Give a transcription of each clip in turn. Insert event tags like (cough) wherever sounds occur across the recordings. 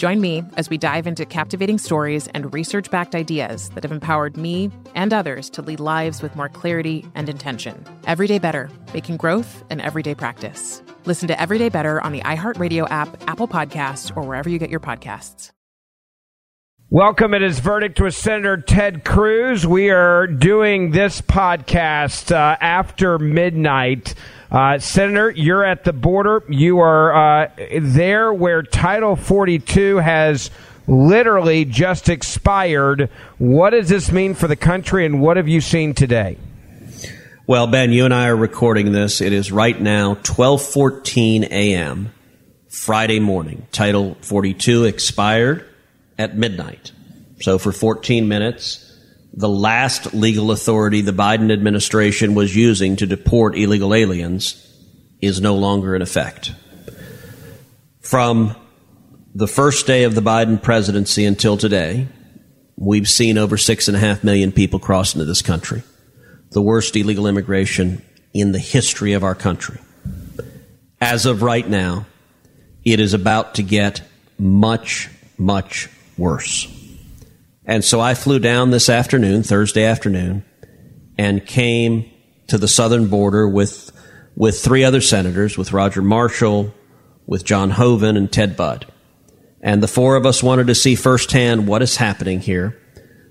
Join me as we dive into captivating stories and research backed ideas that have empowered me and others to lead lives with more clarity and intention. Everyday Better, making growth an everyday practice. Listen to Everyday Better on the iHeartRadio app, Apple Podcasts, or wherever you get your podcasts. Welcome. It is Verdict with Senator Ted Cruz. We are doing this podcast uh, after midnight. Uh, Senator, you're at the border. You are uh, there where Title 42 has literally just expired. What does this mean for the country, and what have you seen today? Well, Ben, you and I are recording this. It is right now 12:14 a.m. Friday morning. Title 42 expired at midnight. So for 14 minutes, the last legal authority the Biden administration was using to deport illegal aliens is no longer in effect. From the first day of the Biden presidency until today, we've seen over six and a half million people cross into this country. The worst illegal immigration in the history of our country. As of right now, it is about to get much, much worse. And so I flew down this afternoon, Thursday afternoon, and came to the southern border with, with three other senators, with Roger Marshall, with John Hoeven, and Ted Budd. And the four of us wanted to see firsthand what is happening here.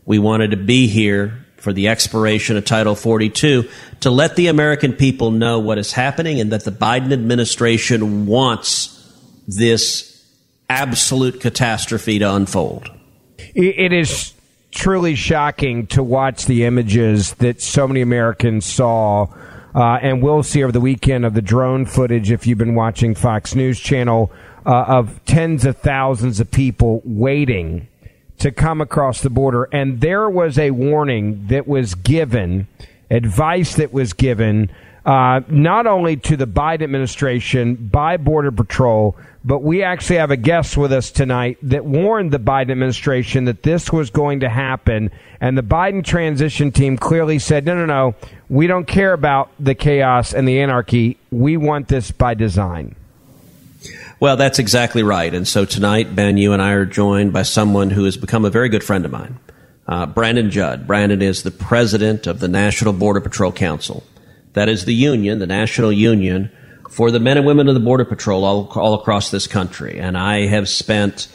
We wanted to be here for the expiration of Title 42 to let the American people know what is happening and that the Biden administration wants this absolute catastrophe to unfold. It is truly shocking to watch the images that so many Americans saw uh, and will see over the weekend of the drone footage if you've been watching Fox News Channel uh, of tens of thousands of people waiting to come across the border. And there was a warning that was given, advice that was given, uh, not only to the Biden administration by Border Patrol, but we actually have a guest with us tonight that warned the Biden administration that this was going to happen. And the Biden transition team clearly said, no, no, no, we don't care about the chaos and the anarchy. We want this by design. Well, that's exactly right. And so tonight, Ben, you and I are joined by someone who has become a very good friend of mine, uh, Brandon Judd. Brandon is the president of the National Border Patrol Council. That is the union, the national union for the men and women of the Border Patrol all, all across this country. And I have spent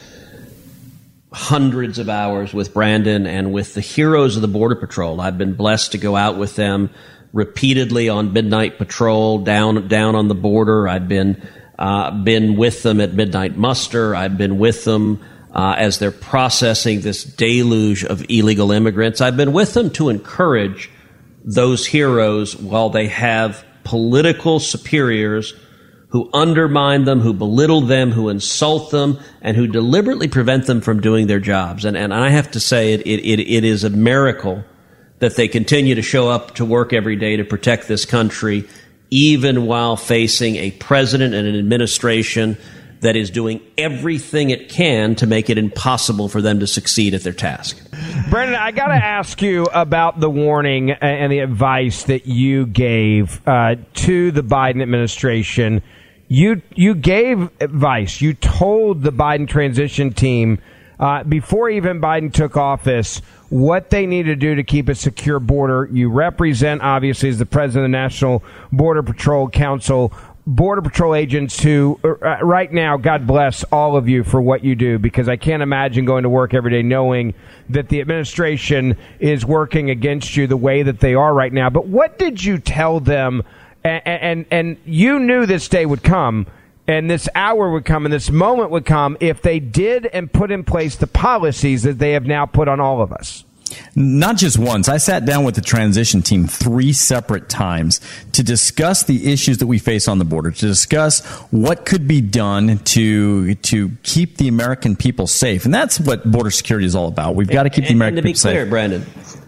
hundreds of hours with Brandon and with the heroes of the Border Patrol. I've been blessed to go out with them repeatedly on midnight patrol down down on the border. I've been uh, been with them at midnight muster. I've been with them uh, as they're processing this deluge of illegal immigrants. I've been with them to encourage those heroes while they have political superiors who undermine them, who belittle them, who insult them, and who deliberately prevent them from doing their jobs. And, and I have to say, it, it, it is a miracle that they continue to show up to work every day to protect this country, even while facing a president and an administration that is doing everything it can to make it impossible for them to succeed at their task. Brandon, I got to ask you about the warning and the advice that you gave uh, to the Biden administration. You you gave advice. You told the Biden transition team uh, before even Biden took office what they need to do to keep a secure border. You represent, obviously, as the president of the National Border Patrol Council, Border Patrol agents who, uh, right now, God bless all of you for what you do because I can't imagine going to work every day knowing that the administration is working against you the way that they are right now. But what did you tell them? And, and, and you knew this day would come. and this hour would come and this moment would come if they did and put in place the policies that they have now put on all of us. Not just once. I sat down with the transition team three separate times to discuss the issues that we face on the border, to discuss what could be done to to keep the American people safe. And that's what border security is all about. We've got to keep the American and, and people clear, safe. Brandon,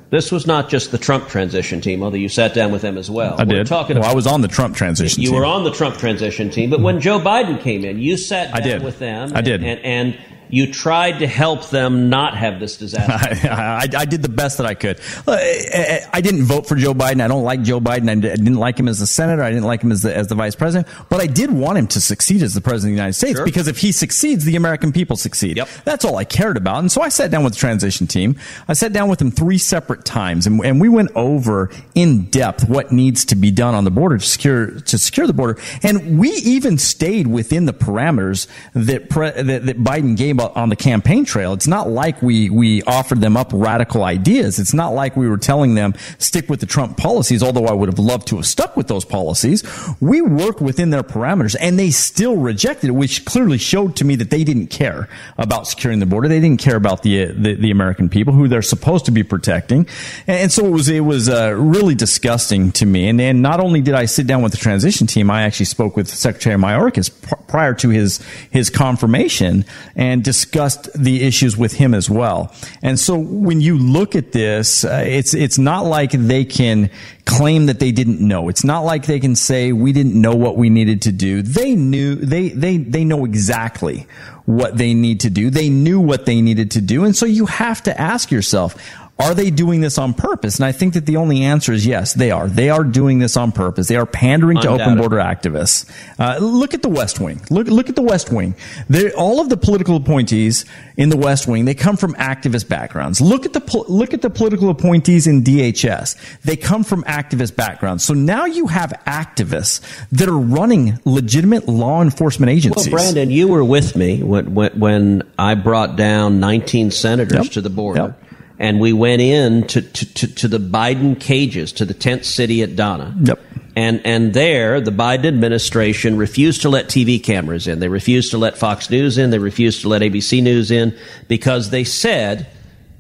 this was not just the Trump transition team, although you sat down with them as well. I We're did. Talking well, about, I was on the Trump transition you team. were on the Trump transition team, but when Joe Biden came in, you sat down I did. with them. I did. And, and you tried to help them not have this disaster. I, (laughs) I, I, did the best that I could. I, I, didn't vote for Joe Biden. I don't like Joe Biden. I didn't like him as the senator. I didn't like him as the, as the vice president. But I did want him to succeed as the president of the United States Sure. because if he succeeds, the American people succeed. Yep. That's all I cared about. And so I sat down with the transition team. I sat down with them three separate times, and, and we went over in depth what needs to be done on the border to secure to secure the border. And we even stayed within the parameters that pre, that, that Biden gave on the campaign trail. It's not like we we offered them up radical ideas. It's not like we were telling them stick with the Trump policies. Although I would have loved to have stuck with those policies, we worked within their parameters, and they still rejected it, which clearly showed to me that they didn't care about securing the border. They didn't care about the the, the American people who they're supposed to be protecting, and, and so it was it was uh, really disgusting to me. And, and not only did I sit down with the transition team, I actually spoke with Secretary Mayorkas pr- prior to his his confirmation and discussed the issues with him as well. And so when you look at this, uh, it's it's not like they can claim that they didn't know. It's not like they can say we didn't know what we needed to do. They knew they they they know exactly what they need to do. They knew what they needed to do. And so you have to ask yourself, are they doing this on purpose? And I think that the only answer is yes, they are. They are doing this on purpose. They are pandering to open border activists. Uh, look at the West Wing. Look, look at the West Wing. They're, all of the political appointees in the West Wing, they come from activist backgrounds. Look at the look at the political appointees in DHS. They come from activist backgrounds. So now you have activists that are running legitimate law enforcement agencies. Well. Brandon, you were with me when, when, when I brought down 19 senators Yep. to the border. Yep. And we went in to, to, to, to the Biden cages, to the tent city at Donna. Yep. And, and there, the Biden administration refused to let TV cameras in. They refused to let Fox News in. They refused to let ABC News in because they said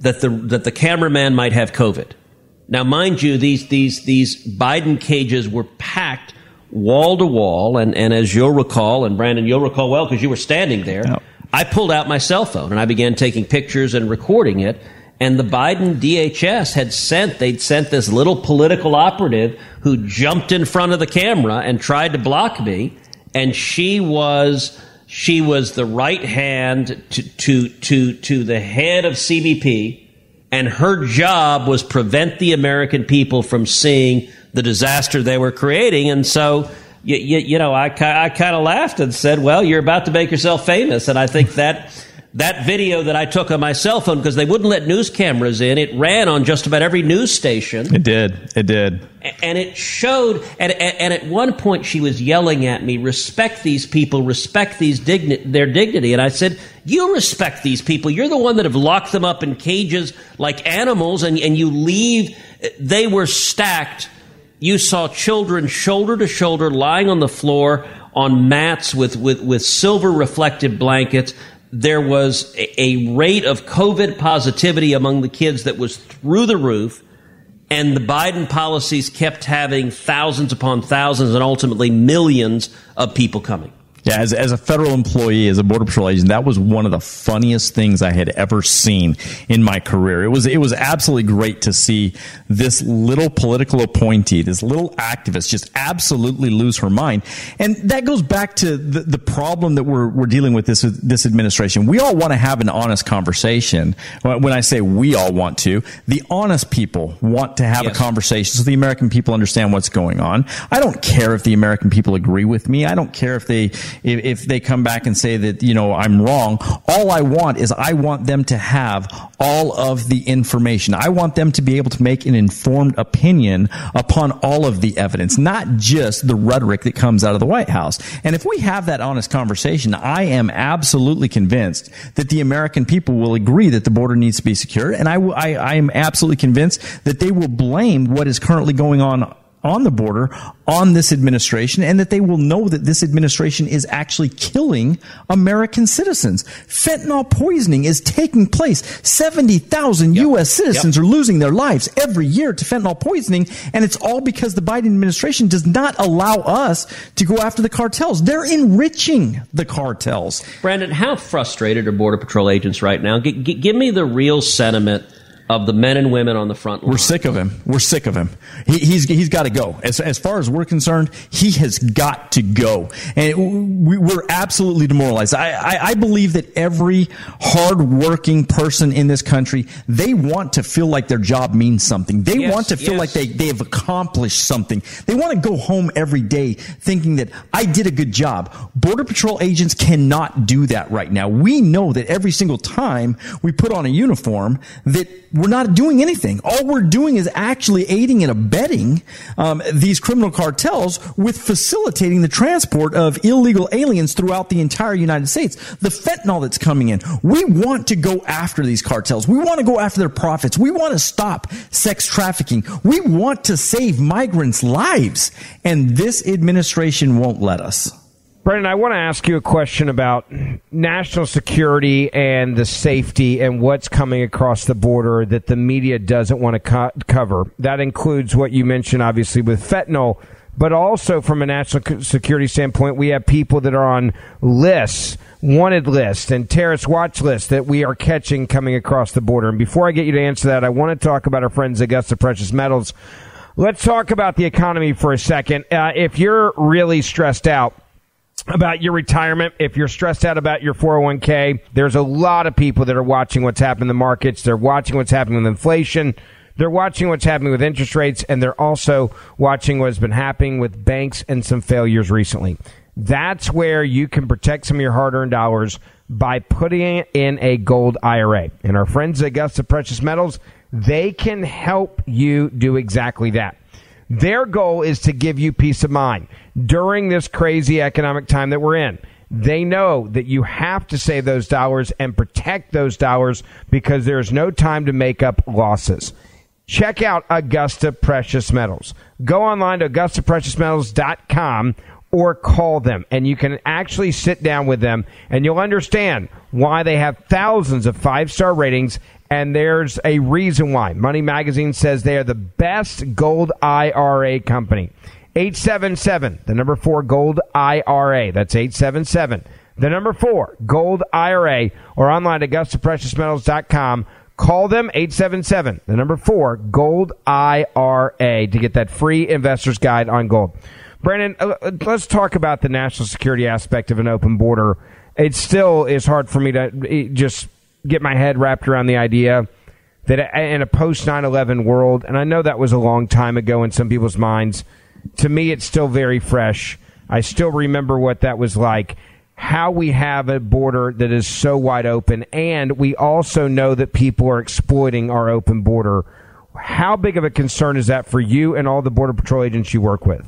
that the, that the cameraman might have COVID. Now, mind you, these, these, these Biden cages were packed wall to wall. And, and as you'll recall, and Brandon, you'll recall well because you were standing there, Yep. I pulled out my cell phone and I began taking pictures and recording it. And the Biden DHS had sent, they'd sent this little political operative who jumped in front of the camera and tried to block me. And she was, she was the right hand to, to, to, to the head of CBP. And her job was prevent the American people from seeing the disaster they were creating. And so, you, you, you know, I, I kind of laughed and said, well, you're about to make yourself famous. And I think that that video that I took on my cell phone, because they wouldn't let news cameras in, it ran on just about every news station. it did. It did. And it showed, and, and at one point she was yelling at me, respect these people, respect these digni- their dignity. And I said, you respect these people. You're the one that have locked them up in cages like animals and, and you leave. They were stacked. You saw children shoulder to shoulder lying on the floor on mats with, with, with silver reflective blankets. There was a, a rate of COVID positivity among the kids that was through the roof and the Biden policies kept having thousands upon thousands and ultimately millions of people coming. Yeah, as, as a federal employee, as a border patrol agent, that was one of the funniest things I had ever seen in my career. It was it was absolutely great to see this little political appointee, this little activist, just absolutely lose her mind. And that goes back to the, the problem that we're we're dealing with this this administration. We all want to have an honest conversation. When I say we all want to, the honest people want to have Yes. a conversation so the American people understand what's going on. I don't care if the American people agree with me. I don't care if they if, if they come back and say that you know I'm wrong. All I want is I want them to have all of the information. I want them to be able to make an informed opinion upon all of the evidence, not just the rhetoric that comes out of the White House. And if we have that honest conversation, I am absolutely convinced that the American people will agree that the border needs to be secure. And I, I, I am absolutely convinced that they will blame what is currently going on on the border on this administration and that they will know that this administration is actually killing American citizens. Fentanyl poisoning is taking place. 70,000 yep. U.S. citizens yep. are losing their lives every year to fentanyl poisoning. And it's all because the Biden administration does not allow us to go after the cartels. They're enriching the cartels. Brandon, how frustrated are Border Patrol agents right now? G- g- give me the real sentiment of the men and women on the front line. We're sick of him. We're sick of him. He, he's he's got to go. As as far as we're concerned, he has got to go, and we, are absolutely demoralized. I, I, I believe that every hardworking person in this country they want to feel like their job means something. They yes, want to feel yes. like they they have accomplished something. They want to go home every day thinking that I did a good job. Border Patrol agents cannot do that right now. We know that every single time we put on a uniform that we're not doing anything. All we're doing is actually aiding and abetting um, these criminal cartels with facilitating the transport of illegal aliens throughout the entire United States. The fentanyl that's coming in. We want to go after these cartels. We want to go after their profits. We want to stop sex trafficking. We want to save migrants' lives. And this administration won't let us. Brandon, I want to ask you a question about national security and the safety and what's coming across the border that the media doesn't want to co- cover. That includes what you mentioned, obviously, with fentanyl, but also from a national security standpoint, we have people that are on lists, wanted lists, and terrorist watch lists that we are catching coming across the border. And before I get you to answer that, I want to talk about our friends at Augusta Precious Metals. Let's talk about the economy for a second. Uh, if you're really stressed out, about your retirement, if you're stressed out about your 401k, there's a lot of people that are watching what's happening in the markets. They're watching what's happening with inflation. They're watching what's happening with interest rates, and they're also watching what's been happening with banks and some failures recently. That's where you can protect some of your hard earned dollars by putting it in a gold IRA. And our friends at Augusta Precious Metals, they can help you do exactly that. Their goal is to give you peace of mind during this crazy economic time that we're in. They know that you have to save those dollars and protect those dollars because there's no time to make up losses. Check out Augusta Precious Metals. Go online to AugustaPreciousMetals.com or call them and you can actually sit down with them and you'll understand why they have thousands of five star ratings and there's a reason why. Money Magazine says they are the best gold IRA company. 877, the number four gold IRA. That's 877, the number four gold IRA, or online at AugustaPreciousMetals.com. Call them 877, the number four gold IRA to get that free investor's guide on gold. Brandon, uh, uh, let's talk about the national security aspect of an open border. It still is hard for me to just get my head wrapped around the idea that in a post 9/11 world, and I know that was a long time ago in some people's minds. To me, it's still very fresh. I still remember what that was like. How we have a border that is so wide open, and we also know that people are exploiting our open border. How big of a concern is that for you and all the border patrol agents you work with?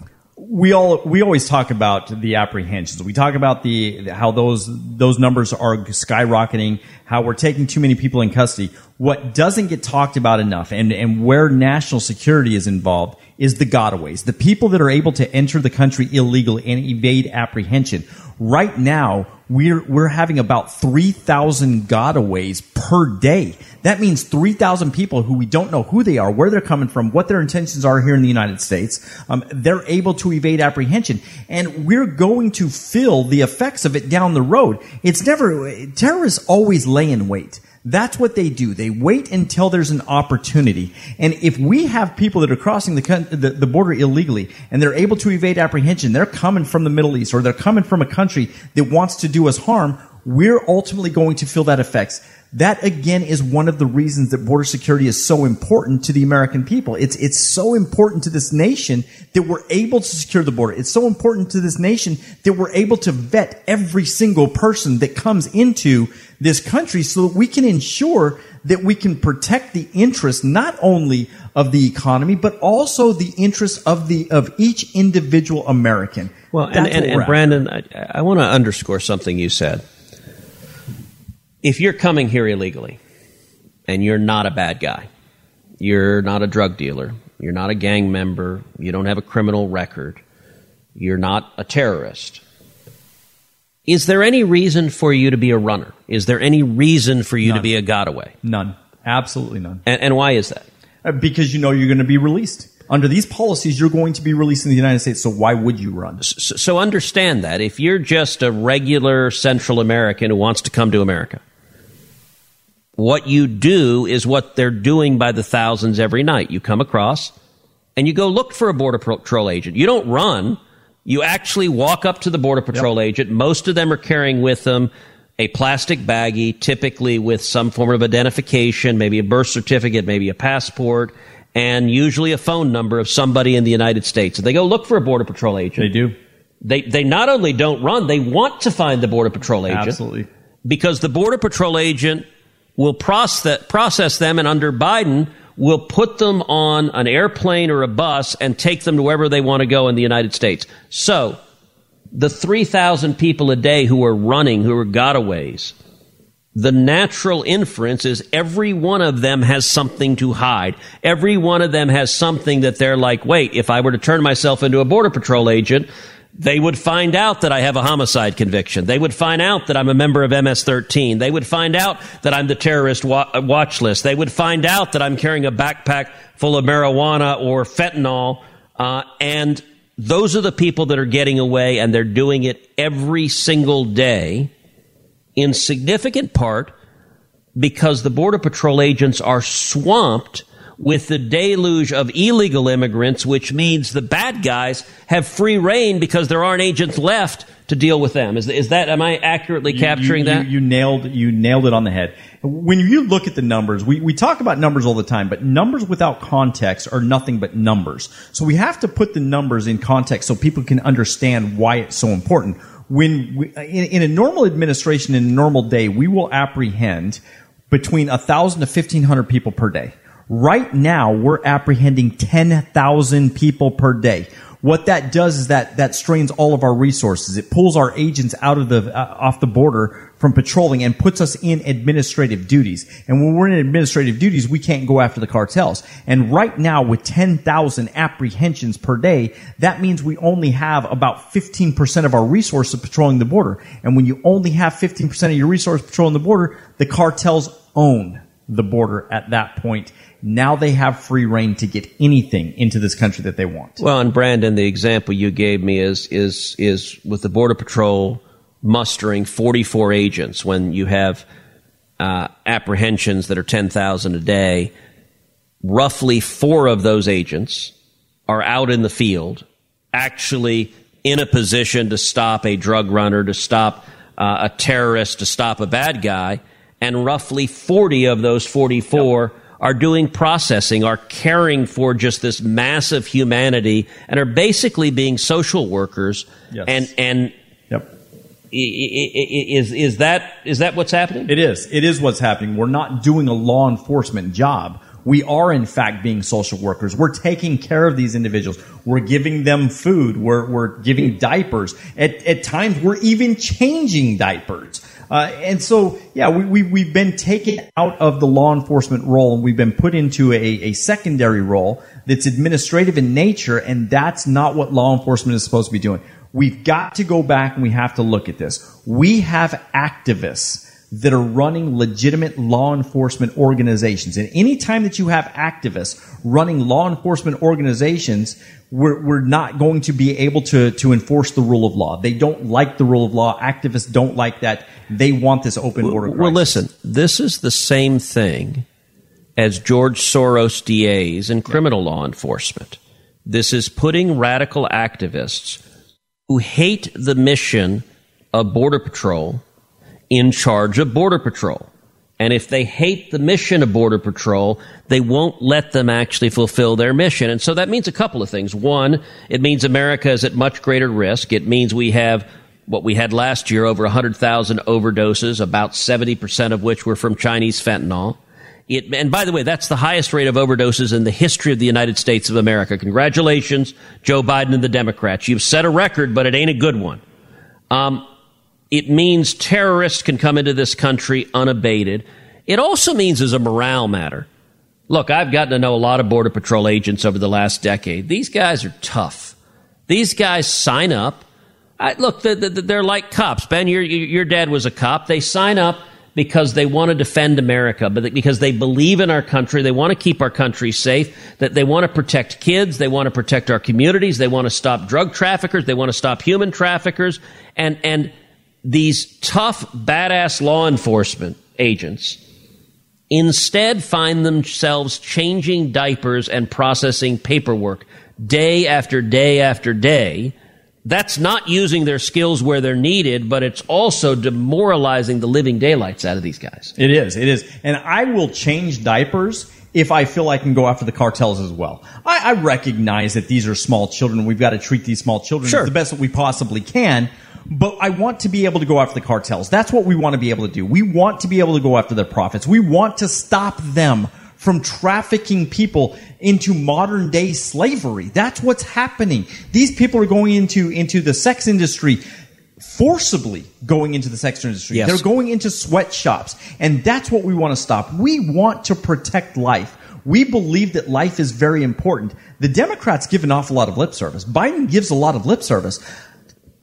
We all we always talk about the apprehensions. We talk about the how those those numbers are skyrocketing, how we're taking too many people in custody. What doesn't get talked about enough and, and where national security is involved is the gotaways, the people that are able to enter the country illegally and evade apprehension. Right now, we're, we're having about 3,000 gotaways per day. That means 3,000 people who we don't know who they are, where they're coming from, what their intentions are here in the United States. Um, they're able to evade apprehension. And we're going to feel the effects of it down the road. It's never, terrorists always lay in wait. That's what they do. They wait until there's an opportunity. And if we have people that are crossing the, the, the, border illegally and they're able to evade apprehension, they're coming from the Middle East or they're coming from a country that wants to do us harm, we're ultimately going to feel that effects. That again is one of the reasons that border security is so important to the American people. It's, it's so important to this nation that we're able to secure the border. It's so important to this nation that we're able to vet every single person that comes into this country so that we can ensure that we can protect the interests not only of the economy but also the interests of the of each individual American. Well, and, and, and Brandon, I, I want to underscore something you said. If you're coming here illegally and you're not a bad guy, you're not a drug dealer, you're not a gang member, you don't have a criminal record, you're not a terrorist. Is there any reason for you to be a runner? Is there any reason for you None. to be a gotaway? None. Absolutely none. And, and why is that? Uh, Because you know you're going to be released. Under these policies, you're going to be released in the United States, so why would you run? So, so understand that if you're just a regular Central American who wants to come to America, what you do is what they're doing by the thousands every night. You come across and you go look for a Border Patrol agent. You don't run. You actually walk up to the Border Patrol agent. Most of them are carrying with them a plastic baggie, typically with some form of identification, maybe a birth certificate, maybe a passport, and usually a phone number of somebody in the United States. If they go look for a Border Patrol agent, They do. they they not only don't run, they want to find the border patrol agent. Absolutely. Because the border patrol agent will process them and under Biden will put them on an airplane or a bus and take them to wherever they want to go in the United States. So, the 3,000 people a day who are running, who are gotaways, the natural inference is every one of them has something to hide. Every one of them has something that they're like, wait, if I were to turn myself into a border patrol agent, they would find out that I have a homicide conviction. They would find out that I'm a member of MS-13. They would find out that I'm the terrorist wa- watch list. They would find out that I'm carrying a backpack full of marijuana or fentanyl. Uh, and those are the people that are getting away and they're doing it every single day in significant part because the Border Patrol agents are swamped with the deluge of illegal immigrants, which means the bad guys have free reign because there aren't agents left to deal with them. Is, is that, am I accurately You- capturing you, that? You, you nailed you nailed it on the head. When you look at the numbers, we, we talk about numbers all the time, but numbers without context are nothing but numbers. So we have to put the numbers in context so people can understand why it's so important. When we, in, in a normal administration, in a normal day, we will apprehend between a thousand to fifteen hundred people per day. Right now, we're apprehending 10,000 people per day. What that does is that that strains all of our resources. It pulls our agents out of the uh, off the border from patrolling and puts us in administrative duties. And when we're in administrative duties, we can't go after the cartels. And right now, with 10,000 apprehensions per day, that means we only have about 15% of our resources patrolling the border. And when you only have 15% of your resources patrolling the border, the cartels own the border at that point. Now they have free reign to get anything into this country that they want. Well, and Brandon, the example you gave me is is is with the Border Patrol mustering 44 agents when you have uh, apprehensions that are 10,000 a day. Roughly four of those agents are out in the field, actually in a position to stop a drug runner, to stop uh, a terrorist, to stop a bad guy, and roughly 40 of those 44 are doing processing, are caring for just this massive humanity, and are basically being social workers. Yes. And and Yep. is is that is that what's happening? It is. It is what's happening. We're not doing a law enforcement job. We are, in fact, being social workers. We're taking care of these individuals. We're giving them food. We're, we're giving diapers. At, at times, we're even changing diapers. Uh, and so, yeah, we, we, we've been taken out of the law enforcement role and we've been put into a, a secondary role that's administrative in nature, and that's not what law enforcement is supposed to be doing. We've got to go back and we have to look at this. We have activists that are running legitimate law enforcement organizations. And anytime that you have activists running law enforcement organizations, we're, we're not going to be able to, to enforce the rule of law. They don't like the rule of law. Activists don't like that. They want this open border. Well, crisis. listen, this is the same thing as George Soros DAs in criminal law enforcement. This is putting radical activists who hate the mission of Border Patrol in charge of Border Patrol. And if they hate the mission of Border Patrol, they won't let them actually fulfill their mission. And so that means a couple of things. One, it means America is at much greater risk. It means we have what we had last year over 100,000 overdoses, about 70% of which were from Chinese fentanyl. It, and by the way, that's the highest rate of overdoses in the history of the United States of America. Congratulations, Joe Biden and the Democrats. You've set a record, but it ain't a good one. Um, it means terrorists can come into this country unabated. It also means, as a morale matter, Look, I've gotten to know a lot of Border Patrol agents over the last decade. These guys are tough. These guys sign up. I, look, the, the, they're like cops. Ben, your, your dad was a cop. They sign up because they want to defend America, but because they believe in our country, they want to keep our country safe, that they want to protect kids, they want to protect our communities, they want to stop drug traffickers, they want to stop human traffickers, and and these tough, badass law enforcement agents instead find themselves changing diapers and processing paperwork day after day after day that's not using their skills where they're needed, but it's also demoralizing the living daylights out of these guys. It is. It is. And I will change diapers if I feel I can go after the cartels as well. I, I recognize that these are small children. We've got to treat these small children sure. the best that we possibly can. But I want to be able to go after the cartels. That's what we want to be able to do. We want to be able to go after their profits. We want to stop them from trafficking people into modern day slavery. That's what's happening. These people are going into, into the sex industry forcibly going into the sex industry. Yes. They're going into sweatshops. And that's what we want to stop. We want to protect life. We believe that life is very important. The Democrats give an awful lot of lip service. Biden gives a lot of lip service.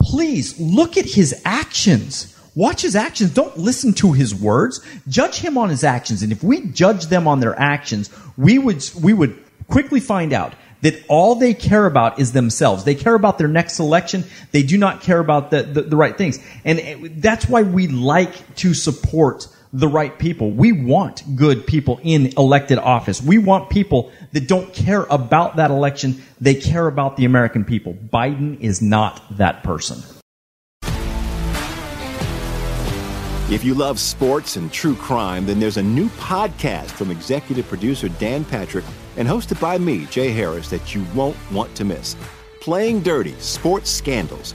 Please look at his actions. Watch his actions. Don't listen to his words. Judge him on his actions. And if we judge them on their actions, we would, we would quickly find out that all they care about is themselves. They care about their next election. They do not care about the, the, the right things. And that's why we like to support the right people. We want good people in elected office. We want people that don't care about that election. They care about the American people. Biden is not that person. If you love sports and true crime, then there's a new podcast from executive producer Dan Patrick and hosted by me, Jay Harris, that you won't want to miss. Playing Dirty Sports Scandals.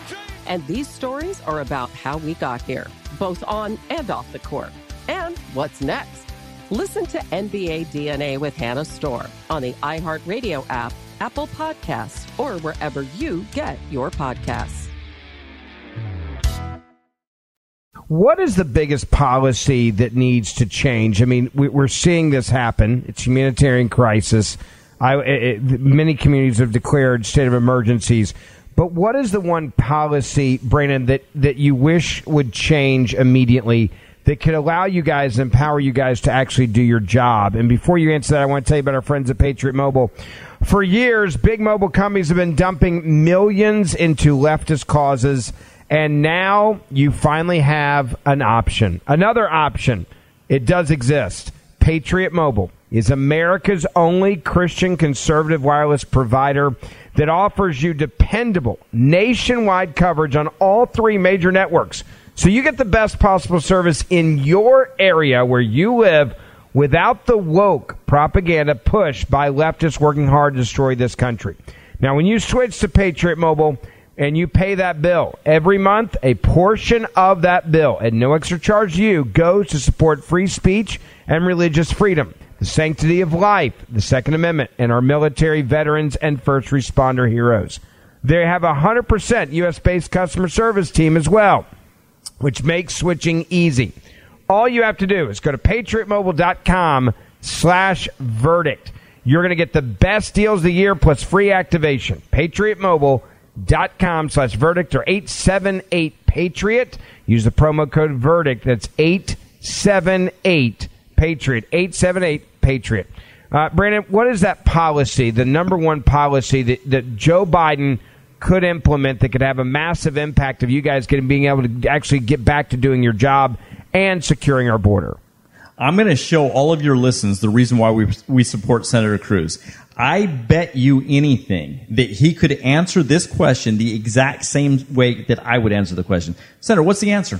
And these stories are about how we got here, both on and off the court. And what's next? Listen to NBA DNA with Hannah Storm on the iHeartRadio app, Apple Podcasts, or wherever you get your podcasts. What is the biggest policy that needs to change? I mean, we're seeing this happen. It's humanitarian crisis. I, it, many communities have declared state of emergencies. But what is the one policy, Brandon, that, that you wish would change immediately that could allow you guys, empower you guys to actually do your job? And before you answer that, I want to tell you about our friends at Patriot Mobile. For years, big mobile companies have been dumping millions into leftist causes, and now you finally have an option. Another option. It does exist. Patriot Mobile is America's only Christian conservative wireless provider that offers you dependable nationwide coverage on all three major networks. So you get the best possible service in your area where you live without the woke propaganda pushed by leftists working hard to destroy this country. Now, when you switch to Patriot Mobile and you pay that bill every month, a portion of that bill at no extra charge to you goes to support free speech and religious freedom the sanctity of life, the Second Amendment, and our military veterans and first responder heroes. They have a 100% U.S. based customer service team as well, which makes switching easy. All you have to do is go to patriotmobile.com slash verdict. you're going to get the best deals of the year plus free activation. PatriotMobile.com slash verdict or 878 Patriot. Use the promo code verdict. That's 878 Patriot. 878 Patriot. Uh, Brandon, what is that policy, the number one policy that, that Joe Biden could implement that could have a massive impact of you guys getting being able to actually get back to doing your job and securing our border? I'm going to show all of your listeners the reason why we, we support Senator Cruz. I bet you anything that he could answer this question the exact same way that I would answer the question. Senator, what's the answer?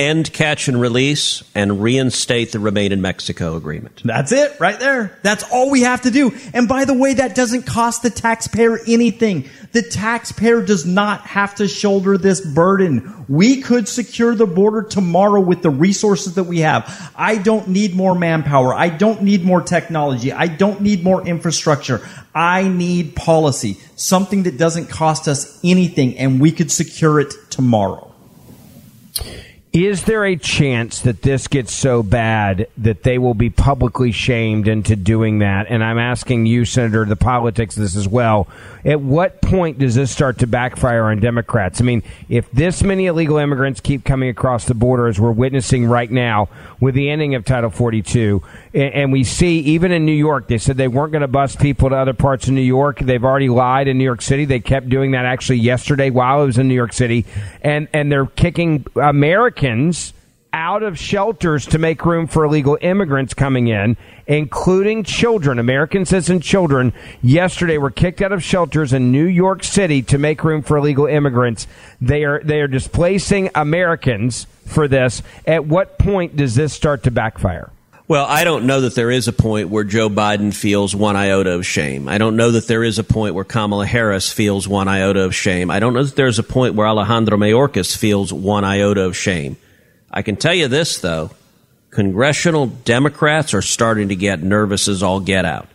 End catch and release and reinstate the Remain in Mexico agreement. That's it right there. That's all we have to do. And by the way, that doesn't cost the taxpayer anything. The taxpayer does not have to shoulder this burden. We could secure the border tomorrow with the resources that we have. I don't need more manpower. I don't need more technology. I don't need more infrastructure. I need policy, something that doesn't cost us anything, and we could secure it tomorrow. Is there a chance that this gets so bad that they will be publicly shamed into doing that? And I'm asking you, Senator, the politics of this as well. At what point does this start to backfire on Democrats? I mean, if this many illegal immigrants keep coming across the border as we're witnessing right now with the ending of Title 42, and we see even in New York, they said they weren't going to bus people to other parts of New York. They've already lied in New York City. They kept doing that actually yesterday while I was in New York City, and and they're kicking Americans out of shelters to make room for illegal immigrants coming in, including children. American citizen children yesterday were kicked out of shelters in New York City to make room for illegal immigrants. They are they are displacing Americans for this. At what point does this start to backfire? Well, I don't know that there is a point where Joe Biden feels one iota of shame. I don't know that there is a point where Kamala Harris feels one iota of shame. I don't know that there's a point where Alejandro Mayorkas feels one iota of shame. I can tell you this, though. Congressional Democrats are starting to get nervous as all get out.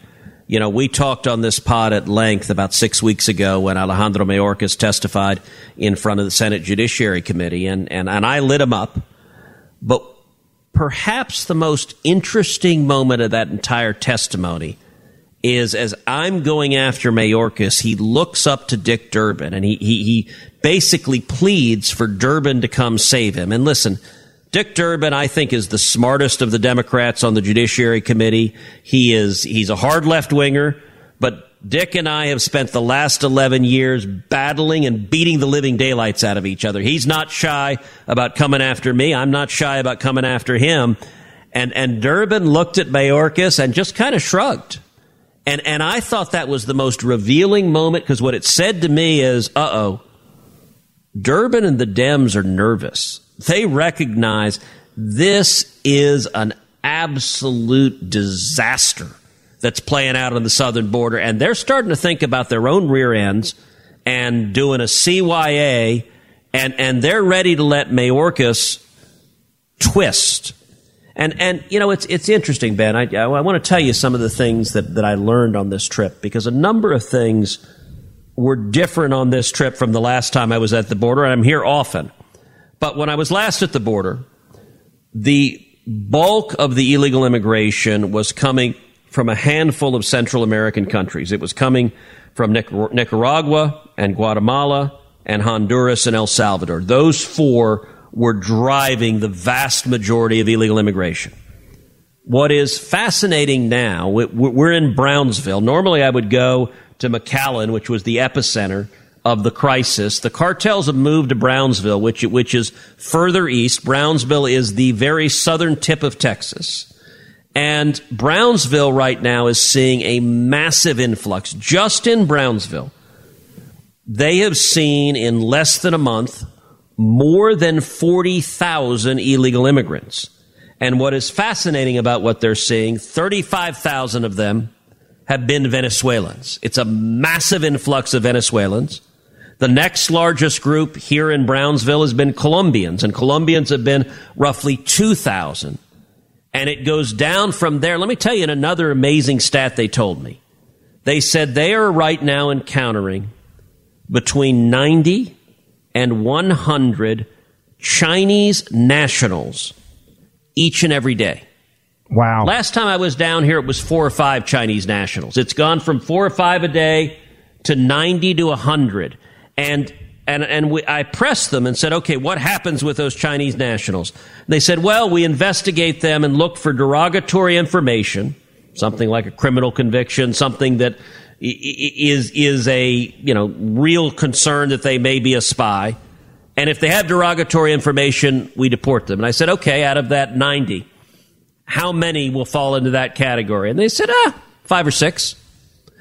You know, we talked on this pod at length about six weeks ago when Alejandro Mayorkas testified in front of the Senate Judiciary Committee, and, and, and I lit him up. But perhaps the most interesting moment of that entire testimony is as I'm going after Mayorkas, he looks up to Dick Durbin and he, he, he basically pleads for Durbin to come save him. And listen, Dick Durbin, I think, is the smartest of the Democrats on the Judiciary Committee. He is, he's a hard left winger, but Dick and I have spent the last 11 years battling and beating the living daylights out of each other. He's not shy about coming after me. I'm not shy about coming after him. And, and Durbin looked at Mayorkas and just kind of shrugged. And, and I thought that was the most revealing moment because what it said to me is, uh oh, Durbin and the Dems are nervous. They recognize this is an absolute disaster that's playing out on the southern border, and they're starting to think about their own rear ends and doing a CYA, and and they're ready to let Mayorkas twist. And and you know it's it's interesting, Ben. I I want to tell you some of the things that that I learned on this trip because a number of things were different on this trip from the last time I was at the border, and I'm here often. But when I was last at the border, the bulk of the illegal immigration was coming from a handful of Central American countries. It was coming from Nicaragua and Guatemala and Honduras and El Salvador. Those four were driving the vast majority of illegal immigration. What is fascinating now, we're in Brownsville. Normally I would go to McAllen, which was the epicenter of the crisis. The cartels have moved to Brownsville, which, which is further east. Brownsville is the very southern tip of Texas. And Brownsville right now is seeing a massive influx. Just in Brownsville, they have seen in less than a month more than 40,000 illegal immigrants. And what is fascinating about what they're seeing, 35,000 of them have been Venezuelans. It's a massive influx of Venezuelans. The next largest group here in Brownsville has been Colombians, and Colombians have been roughly 2,000 and it goes down from there. Let me tell you another amazing stat they told me. They said they are right now encountering between 90 and 100 Chinese nationals each and every day. Wow. Last time I was down here, it was four or five Chinese nationals. It's gone from four or five a day to 90 to 100. And and and we, I pressed them and said, "Okay, what happens with those Chinese nationals?" They said, "Well, we investigate them and look for derogatory information, something like a criminal conviction, something that is is a you know real concern that they may be a spy, and if they have derogatory information, we deport them." And I said, "Okay, out of that 90, how many will fall into that category?" And they said, "Ah, five or six,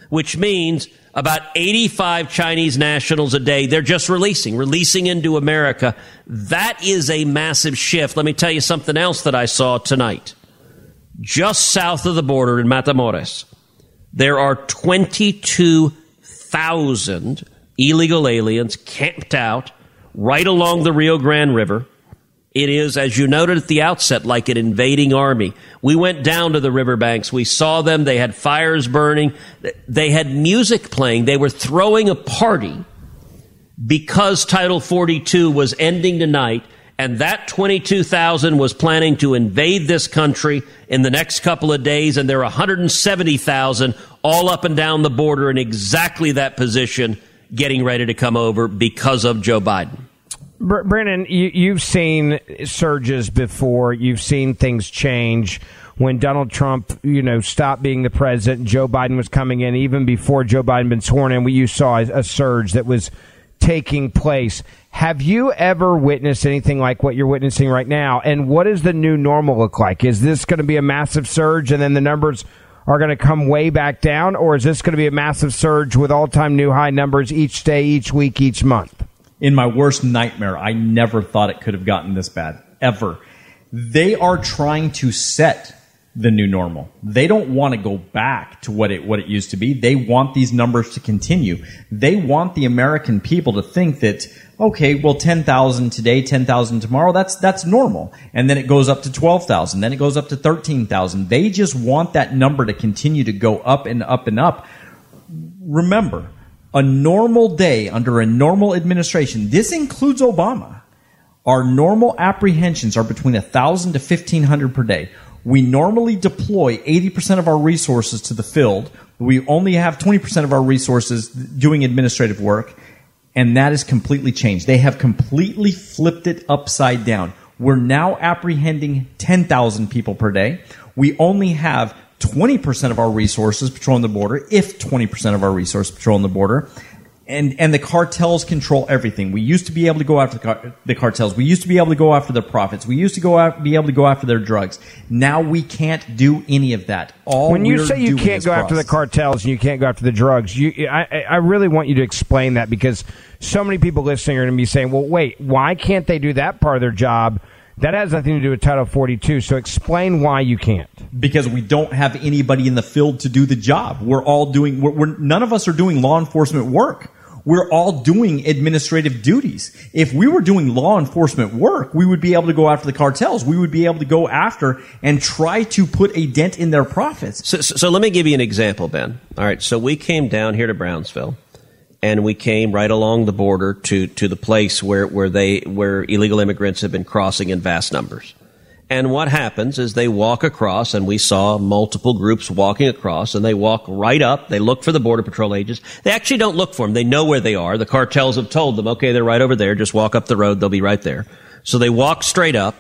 which means." About 85 Chinese nationals a day. They're just releasing, releasing into America. That is a massive shift. Let me tell you something else that I saw tonight. Just south of the border in Matamoros, there are 22,000 illegal aliens camped out right along the Rio Grande River it is, as you noted at the outset, like an invading army. We went down to the riverbanks. We saw them. They had fires burning. They had music playing. They were throwing a party because Title 42 was ending tonight. And that 22,000 was planning to invade this country in the next couple of days. And there are 170,000 all up and down the border in exactly that position getting ready to come over because of Joe Biden. Brandon, you, have seen surges before. You've seen things change. When Donald Trump, you know, stopped being the president, Joe Biden was coming in. Even before Joe Biden been sworn in, we you saw a, a surge that was taking place. Have you ever witnessed anything like what you're witnessing right now? And what does the new normal look like? Is this going to be a massive surge, and then the numbers are going to come way back down, or is this going to be a massive surge with all-time new high numbers each day, each week, each month? In my worst nightmare, I never thought it could have gotten this bad. Ever. They are trying to set the new normal. They don't want to go back to what it what it used to be. They want these numbers to continue. They want the American people to think that okay, well 10,000 today, 10,000 tomorrow, that's that's normal. And then it goes up to 12,000, then it goes up to 13,000. They just want that number to continue to go up and up and up. Remember, a normal day under a normal administration, this includes Obama, our normal apprehensions are between 1,000 to 1,500 per day. We normally deploy 80% of our resources to the field. We only have 20% of our resources doing administrative work, and that is completely changed. They have completely flipped it upside down. We're now apprehending 10,000 people per day. We only have 20% of our resources patrolling the border, if 20% of our resources patrolling the border. And, and the cartels control everything. We used to be able to go after the, car, the cartels. We used to be able to go after their profits. We used to go out, be able to go after their drugs. Now we can't do any of that. All when you say you can't go after the cartels and you can't go after the drugs, you, I, I really want you to explain that because so many people listening are going to be saying, well, wait, why can't they do that part of their job? That has nothing to do with Title 42. So explain why you can't. Because we don't have anybody in the field to do the job. We're all doing, we're, we're, none of us are doing law enforcement work. We're all doing administrative duties. If we were doing law enforcement work, we would be able to go after the cartels. We would be able to go after and try to put a dent in their profits. So, so, so let me give you an example, Ben. All right. So we came down here to Brownsville and we came right along the border to, to the place where, where they where illegal immigrants have been crossing in vast numbers. And what happens is they walk across, and we saw multiple groups walking across, and they walk right up. They look for the Border Patrol agents. They actually don't look for them. They know where they are. The cartels have told them, okay, they're right over there. Just walk up the road. They'll be right there. So they walk straight up,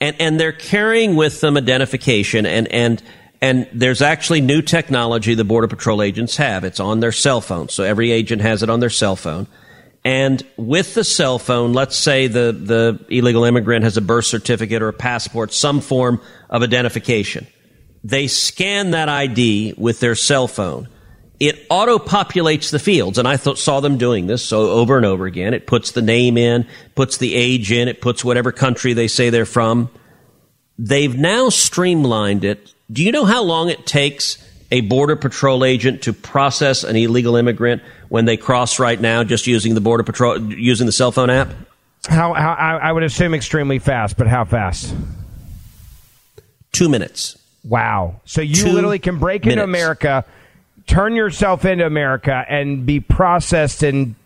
and, and they're carrying with them identification, and, and and there's actually new technology the Border Patrol agents have. It's on their cell phone. So every agent has it on their cell phone. And with the cell phone, let's say the, the illegal immigrant has a birth certificate or a passport, some form of identification. They scan that ID with their cell phone. It auto populates the fields. And I th- saw them doing this so over and over again. It puts the name in, puts the age in, it puts whatever country they say they're from. They've now streamlined it do you know how long it takes a border patrol agent to process an illegal immigrant when they cross right now, just using the border patrol, using the cell phone app? How, how I would assume extremely fast, but how fast? Two minutes. Wow! So you Two literally can break into America, turn yourself into America, and be processed in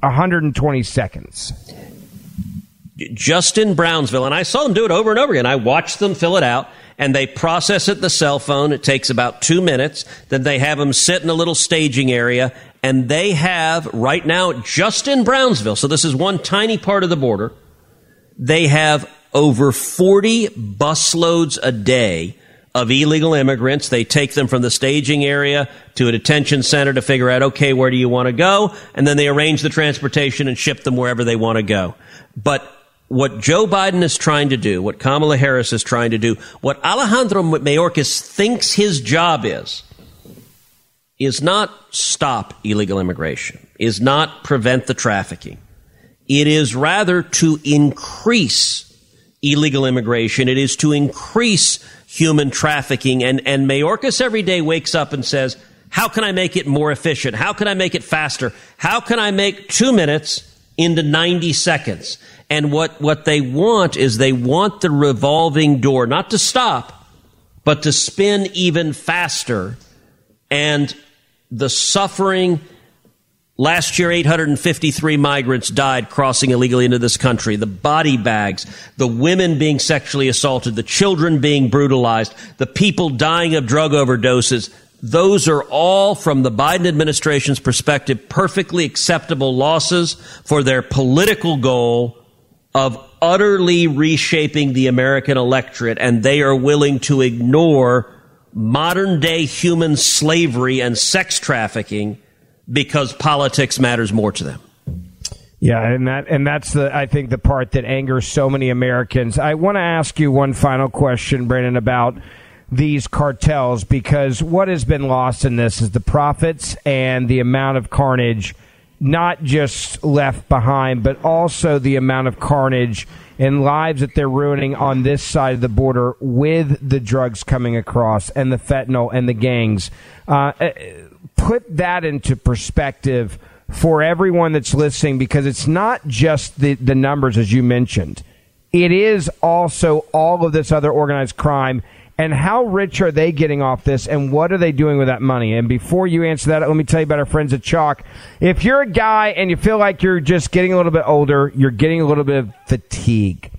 120 seconds just in Brownsville, and I saw them do it over and over again. I watched them fill it out, and they process it the cell phone. It takes about two minutes. Then they have them sit in a little staging area, and they have right now just in Brownsville. So this is one tiny part of the border. They have over 40 busloads a day of illegal immigrants. They take them from the staging area to a detention center to figure out, okay, where do you want to go? And then they arrange the transportation and ship them wherever they want to go. But what Joe Biden is trying to do, what Kamala Harris is trying to do, what Alejandro Mayorkas thinks his job is, is not stop illegal immigration, is not prevent the trafficking. It is rather to increase illegal immigration. It is to increase human trafficking. And, and Mayorkas every day wakes up and says, how can I make it more efficient? How can I make it faster? How can I make two minutes into 90 seconds? And what, what they want is they want the revolving door not to stop, but to spin even faster. And the suffering Last year, 853 migrants died crossing illegally into this country. The body bags, the women being sexually assaulted, the children being brutalized, the people dying of drug overdoses. Those are all, from the Biden administration's perspective, perfectly acceptable losses for their political goal of utterly reshaping the American electorate. And they are willing to ignore modern day human slavery and sex trafficking because politics matters more to them. Yeah, and that and that's the I think the part that angers so many Americans. I want to ask you one final question, Brandon, about these cartels because what has been lost in this is the profits and the amount of carnage not just left behind, but also the amount of carnage and lives that they're ruining on this side of the border with the drugs coming across and the fentanyl and the gangs. Uh, put that into perspective for everyone that's listening because it's not just the, the numbers as you mentioned. It is also all of this other organized crime and how rich are they getting off this and what are they doing with that money? And before you answer that, let me tell you about our friends at Choq. If you're a guy and you feel like you're just getting a little bit older, you're getting a little bit of fatigue.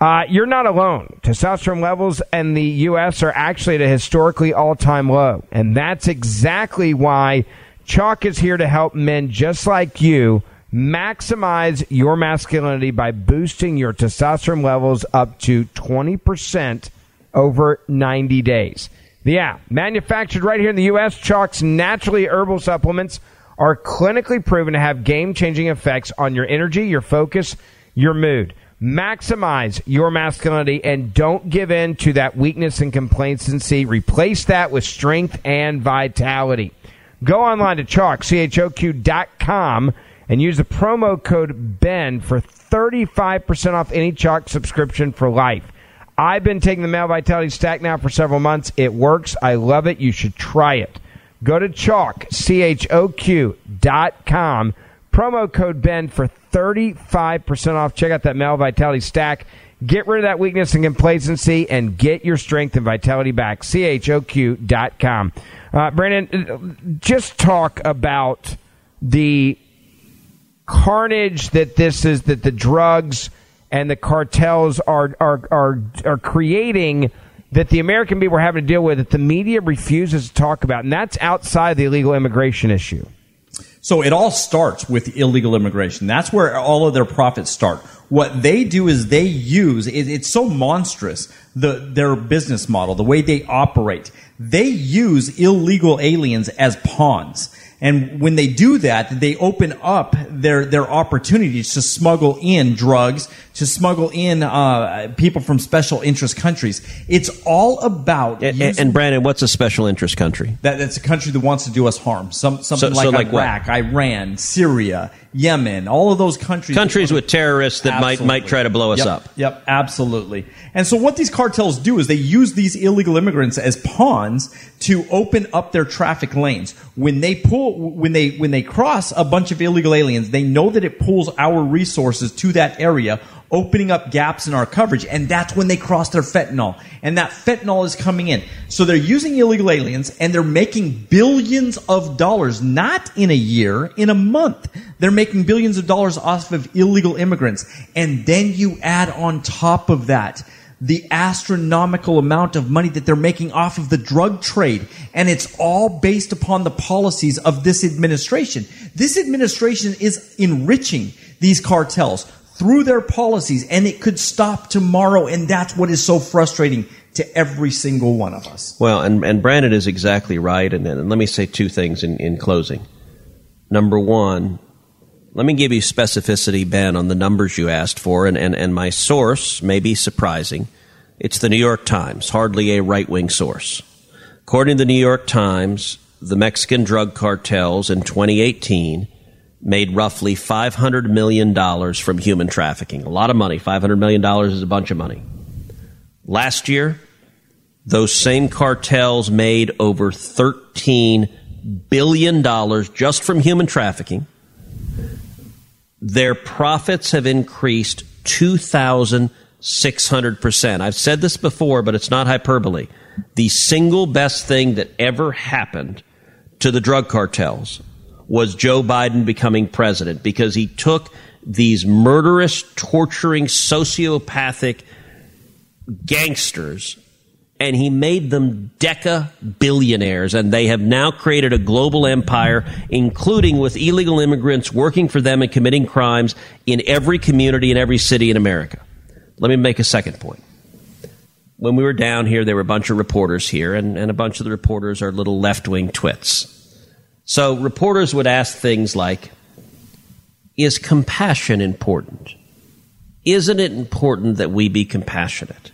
Uh, you're not alone. Testosterone levels in the U.S. are actually at a historically all time low. And that's exactly why Choq is here to help men just like you maximize your masculinity by boosting your testosterone levels up to 20% over 90 days. Yeah, manufactured right here in the U.S., Choq's naturally herbal supplements are clinically proven to have game changing effects on your energy, your focus, your mood. Maximize your masculinity and don't give in to that weakness and complacency. Replace that with strength and vitality. Go online to Choq, C-H-O-Q dot com and use the promo code BEN for 35% off any Choq subscription for life. I've been taking the Male Vitality Stack now for several months. It works. I love it. You should try it. Go to Choq, C-H-O-Q dot com Promo code Ben for 35% off. Check out that Male Vitality Stack. Get rid of that weakness and complacency and get your strength and vitality back. CHOQ.com. Uh, Brandon, just talk about the carnage that this is, that the drugs and the cartels are, are, are, are creating that the American people are having to deal with that the media refuses to talk about. And that's outside the illegal immigration issue. So it all starts with illegal immigration. That's where all of their profits start. What they do is they use, it, it's so monstrous, the, their business model, the way they operate. They use illegal aliens as pawns. And when they do that, they open up their, their opportunities to smuggle in drugs, to smuggle in uh, people from special interest countries. It's all about. And, and, Brandon, what's a special interest country? That, that's a country that wants to do us harm. Some, something so, like, so like Iraq, what? Iran, Syria, Yemen, all of those countries. Countries with terrorists that might might try to blow us yep, up. Yep, absolutely. And so what these cartels do is they use these illegal immigrants as pawns to open up their traffic lanes. When they pull, when they when they cross a bunch of illegal aliens, they know that it pulls our resources to that area opening up gaps in our coverage. And that's when they cross their fentanyl. And that fentanyl is coming in. So they're using illegal aliens and they're making billions of dollars, not in a year, in a month. They're making billions of dollars off of illegal immigrants. And then you add on top of that the astronomical amount of money that they're making off of the drug trade. And it's all based upon the policies of this administration. This administration is enriching these cartels through their policies and it could stop tomorrow. And that's what is so frustrating to every single one of us. Well, and, and Brandon is exactly right. And, and let me say two things in, in closing. Number one, let me give you specificity, Ben, on the numbers you asked for, and, and, and my source may be surprising. It's the New York Times, hardly a right wing source. According to the New York Times, the Mexican drug cartels in 2018 made roughly $500 million from human trafficking. A lot of money. $500 million is a bunch of money. Last year, those same cartels made over $13 billion just from human trafficking their profits have increased 2,600%. I've said this before, but it's not hyperbole. The single best thing that ever happened to the drug cartels was Joe Biden becoming president because he took these murderous, torturing, sociopathic gangsters and he made them deca billionaires. And they have now created a global empire including with illegal immigrants working for them and committing crimes in every community in every city in america. Let me make a second point. When we were down here there were a bunch of reporters here and, and a bunch of the reporters are little left-wing twits so reporters would ask things like is compassion important isn't it important that we be compassionate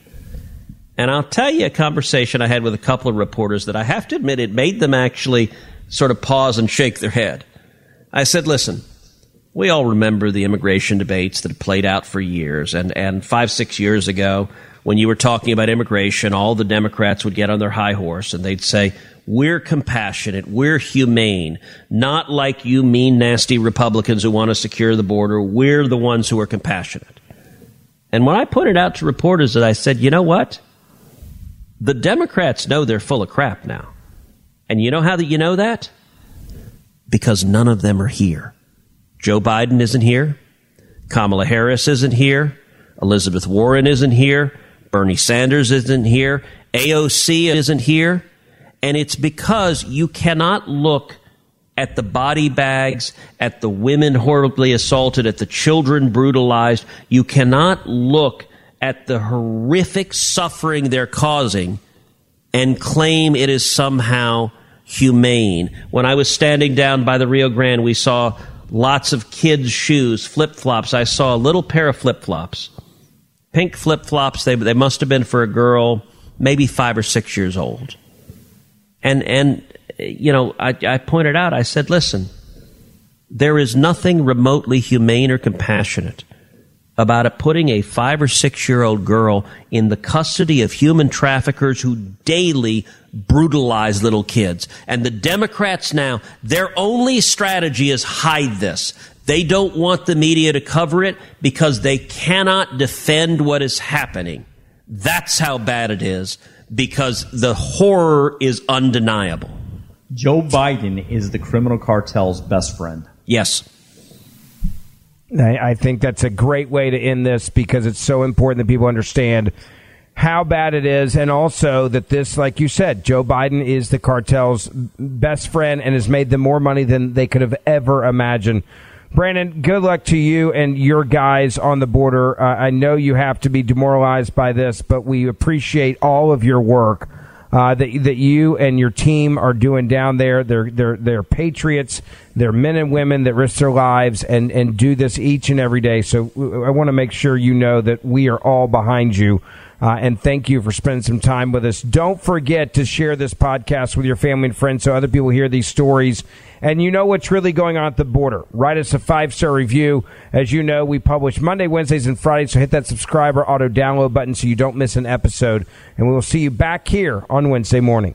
and I'll tell you a conversation I had with a couple of reporters that I have to admit it made them actually sort of pause and shake their head. I said, listen, we all remember the immigration debates that played out for years. And, and five, six years ago, when you were talking about immigration, all the Democrats would get on their high horse and they'd say, we're compassionate. We're humane. Not like you mean, nasty Republicans who want to secure the border. We're the ones who are compassionate. And when I pointed out to reporters that I said, you know what? The Democrats know they're full of crap now. And you know how that you know that? Because none of them are here. Joe Biden isn't here. Kamala Harris isn't here. Elizabeth Warren isn't here. Bernie Sanders isn't here. AOC isn't here. And it's because you cannot look at the body bags, at the women horribly assaulted, at the children brutalized. You cannot look at the horrific suffering they're causing and claim it is somehow humane. When I was standing down by the Rio Grande, we saw lots of kids' shoes, flip flops. I saw a little pair of flip flops, pink flip flops. They, they must have been for a girl, maybe five or six years old. And, and you know, I, I pointed out, I said, listen, there is nothing remotely humane or compassionate about putting a five or six year old girl in the custody of human traffickers who daily brutalize little kids. And the Democrats now, their only strategy is hide this. They don't want the media to cover it because they cannot defend what is happening. That's how bad it is because the horror is undeniable. Joe Biden is the criminal cartel's best friend. Yes. I, I think that's a great way to end this because it's so important that people understand how bad it is, and also that this, like you said, Joe Biden is the cartel's best friend and has made them more money than they could have ever imagined. Brandon, good luck to you and your guys on the border. Uh, I know you have to be demoralized by this, but we appreciate all of your work uh, that that you and your team are doing down there. They're they're they're patriots. They're men and women that risk their lives and and do this each and every day. So I want to make sure you know that we are all behind you. Uh, and thank you for spending some time with us. Don't forget to share this podcast with your family and friends so other people hear these stories and you know what's really going on at the border. Write us a five star review. As you know, we publish Monday, Wednesdays, and Fridays, so hit that subscribe or auto download button so you don't miss an episode. And we will see you back here on Wednesday morning.